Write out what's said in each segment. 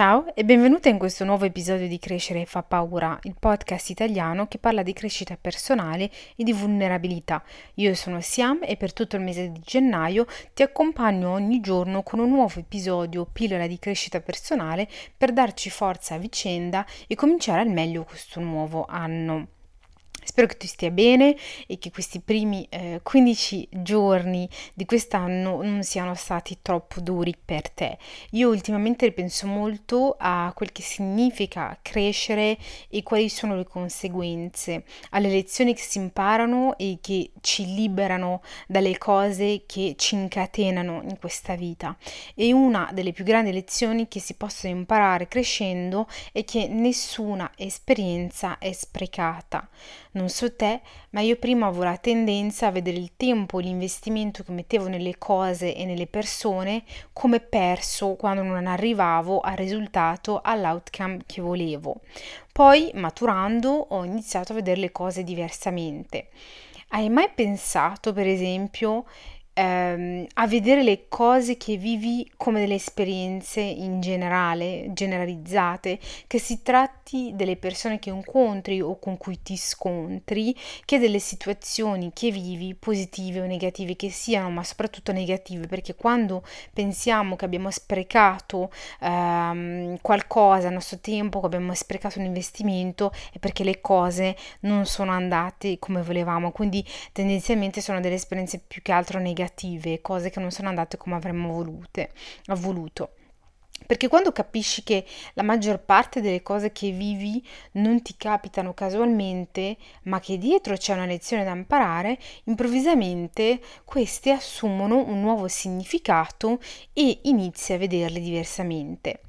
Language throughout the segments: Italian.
Ciao e benvenuta in questo nuovo episodio di Crescere fa paura, il podcast italiano che parla di crescita personale e di vulnerabilità. Io sono Siam e per tutto il mese di gennaio ti accompagno ogni giorno con un nuovo episodio pillola di crescita personale per darci forza a vicenda e cominciare al meglio questo nuovo anno. Spero che tu stia bene e che questi primi eh, 15 giorni di quest'anno non siano stati troppo duri per te. Io ultimamente penso molto a quel che significa crescere e quali sono le conseguenze, alle lezioni che si imparano e che ci liberano dalle cose che ci incatenano in questa vita. E una delle più grandi lezioni che si possono imparare crescendo è che nessuna esperienza è sprecata non so te, ma io prima avevo la tendenza a vedere il tempo, l'investimento che mettevo nelle cose e nelle persone come perso quando non arrivavo al risultato, all'outcome che volevo. Poi, maturando, ho iniziato a vedere le cose diversamente. Hai mai pensato, per esempio, ehm, a vedere le cose che vivi come delle esperienze in generale, generalizzate, che si tratti delle persone che incontri o con cui ti scontri, che delle situazioni che vivi, positive o negative che siano, ma soprattutto negative, perché quando pensiamo che abbiamo sprecato ehm, qualcosa, il nostro tempo, che abbiamo sprecato un investimento, è perché le cose non sono andate come volevamo, quindi tendenzialmente sono delle esperienze più che altro negative negative, cose che non sono andate come avremmo volute, voluto. Perché quando capisci che la maggior parte delle cose che vivi non ti capitano casualmente, ma che dietro c'è una lezione da imparare, improvvisamente queste assumono un nuovo significato e inizi a vederle diversamente.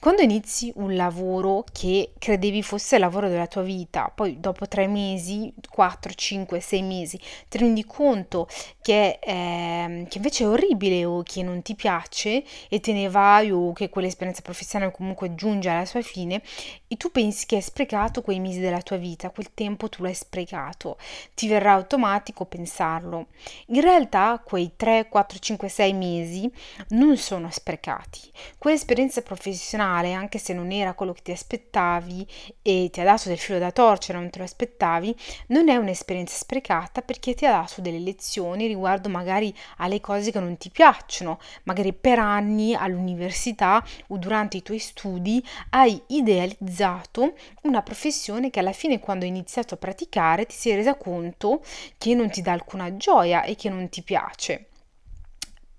Quando inizi un lavoro che credevi fosse il lavoro della tua vita, poi dopo tre mesi, quattro, cinque, sei mesi, ti rendi conto che, eh, che invece è orribile o che non ti piace e te ne vai o che quell'esperienza professionale comunque giunge alla sua fine e tu pensi che hai sprecato quei mesi della tua vita, quel tempo tu l'hai sprecato, ti verrà automatico pensarlo. In realtà quei 3, 4, 5, 6 mesi non sono sprecati. Quell'esperienza professionale finale, anche se non era quello che ti aspettavi e ti ha dato del filo da torcere, non te lo aspettavi, non è un'esperienza sprecata perché ti ha dato delle lezioni riguardo magari alle cose che non ti piacciono, magari per anni all'università o durante i tuoi studi hai idealizzato una professione che alla fine quando hai iniziato a praticare ti sei resa conto che non ti dà alcuna gioia e che non ti piace.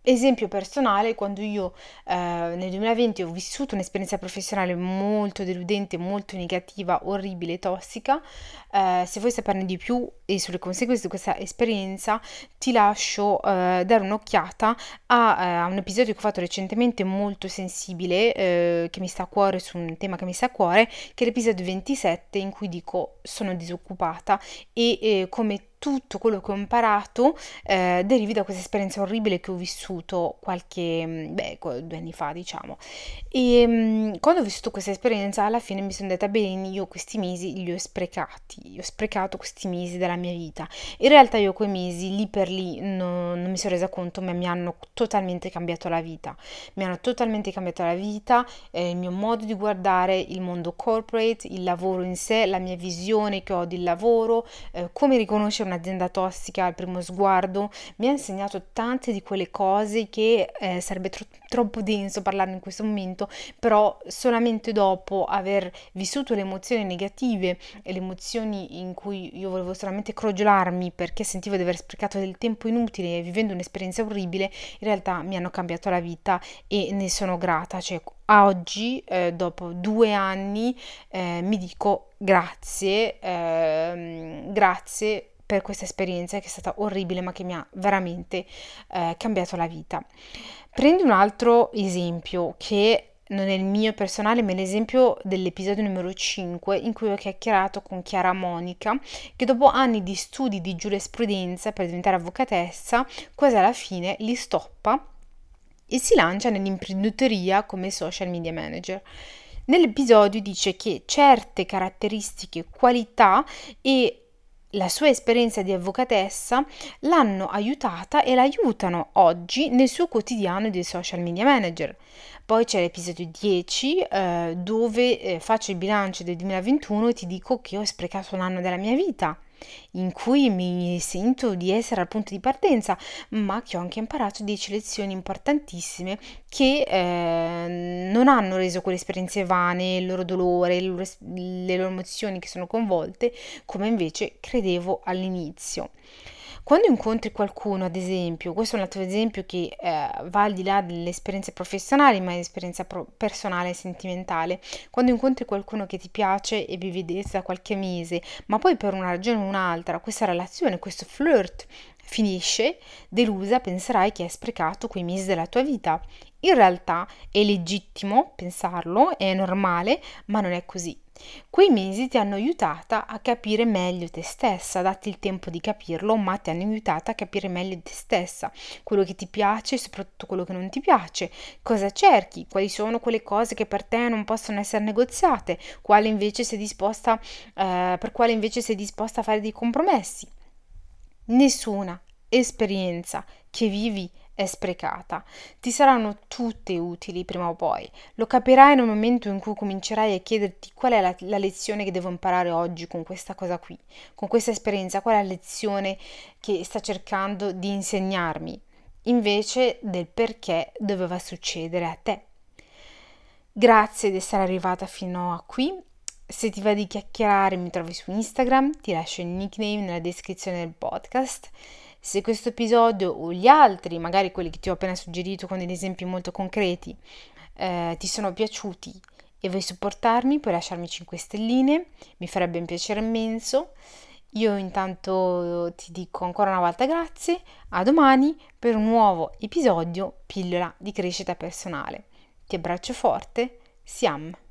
Esempio personale, quando io eh, nel 2020 ho vissuto un'esperienza professionale molto deludente, molto negativa, orribile, tossica, eh, se vuoi saperne di più e sulle conseguenze di questa esperienza, ti lascio eh, dare un'occhiata a, eh, a, un episodio che ho fatto recentemente molto sensibile, eh, che mi sta a cuore, su un tema che mi sta a cuore, che è l'episodio 27 in cui dico sono disoccupata e eh, come tutto quello che ho imparato eh, derivi da questa esperienza orribile che ho vissuto qualche, mm, beh, due anni fa, diciamo. E mm, quando ho vissuto questa esperienza, alla fine mi sono detta, bene, io questi mesi li ho sprecati, ho sprecato questi mesi della mia vita. In realtà io quei mesi, lì per lì, non, non mi sono resa conto, ma mi hanno totalmente cambiato la vita. Mi hanno totalmente cambiato la vita, eh, il mio modo di guardare il mondo corporate, il lavoro in sé, la mia visione che ho del lavoro, eh, come riconoscere un'azienda tossica al primo sguardo, mi ha insegnato tante di quelle cose che eh, sarebbe tro- troppo denso parlarne in questo momento, però solamente dopo aver vissuto le emozioni negative e le emozioni in cui io volevo solamente crogiolarmi perché sentivo di aver sprecato del tempo inutile vivendo un'esperienza orribile, in realtà mi hanno cambiato la vita e ne sono grata, cioè a oggi, eh, dopo due anni, eh, mi dico grazie, eh, grazie per questa esperienza che è stata orribile ma che mi ha veramente eh, cambiato la vita. Prendi un altro esempio che non è il mio personale, ma è l'esempio dell'episodio numero 5 in cui ho chiacchierato con Chiara Monica, che dopo anni di studi di giurisprudenza per diventare avvocatessa, quasi alla fine li stoppa e si lancia nell'imprenditoria come social media manager. Nell'episodio dice che certe caratteristiche, qualità e la sua esperienza di avvocatessa l'hanno aiutata e l'aiutano oggi nel suo quotidiano di social media manager. Poi c'è l'episodio 10 eh, dove eh, faccio il bilancio del 2021 e ti dico che ho sprecato un anno della mia vita in cui mi sento di essere al punto di partenza, ma che ho anche imparato 10 lezioni importantissime che eh, non hanno reso quelle esperienze vane, il loro dolore, le loro, le loro emozioni che sono coinvolte, come invece credevo all'inizio. Quando incontri qualcuno, ad esempio, questo è un altro esempio che eh, va al di là delle esperienze professionali, ma è esperienza pro- personale e sentimentale, quando incontri qualcuno che ti piace e vi vedete da qualche mese, ma poi per una ragione o un'altra questa relazione, questo flirt finisce, delusa penserai che hai sprecato quei mesi della tua vita. In realtà è legittimo pensarlo, è normale, ma non è così. Quei mesi ti hanno aiutata a capire meglio te stessa, datti il tempo di capirlo, ma ti hanno aiutata a capire meglio te stessa, quello che ti piace e soprattutto quello che non ti piace, cosa cerchi, quali sono quelle cose che per te non possono essere negoziate, disposta, eh, per quale invece sei disposta a fare dei compromessi. Nessuna esperienza che vivi è sprecata. Ti saranno tutte utili prima o poi. Lo capirai nel momento in cui comincerai a chiederti qual è la, la, lezione che devo imparare oggi con questa cosa qui, con questa esperienza, qual è la lezione che sta cercando di insegnarmi, invece del perché doveva succedere a te. Grazie di essere arrivata fino a qui. Se ti va di chiacchierare mi trovi su Instagram, ti lascio il nickname nella descrizione del podcast se questo episodio o gli altri, magari quelli che ti ho appena suggerito con degli esempi molto concreti, eh, ti sono piaciuti e vuoi supportarmi, puoi lasciarmi 5 stelline, mi farebbe un piacere immenso. Io intanto ti dico ancora una volta grazie, a domani per un nuovo episodio pillola di crescita personale. Ti abbraccio forte, Siam.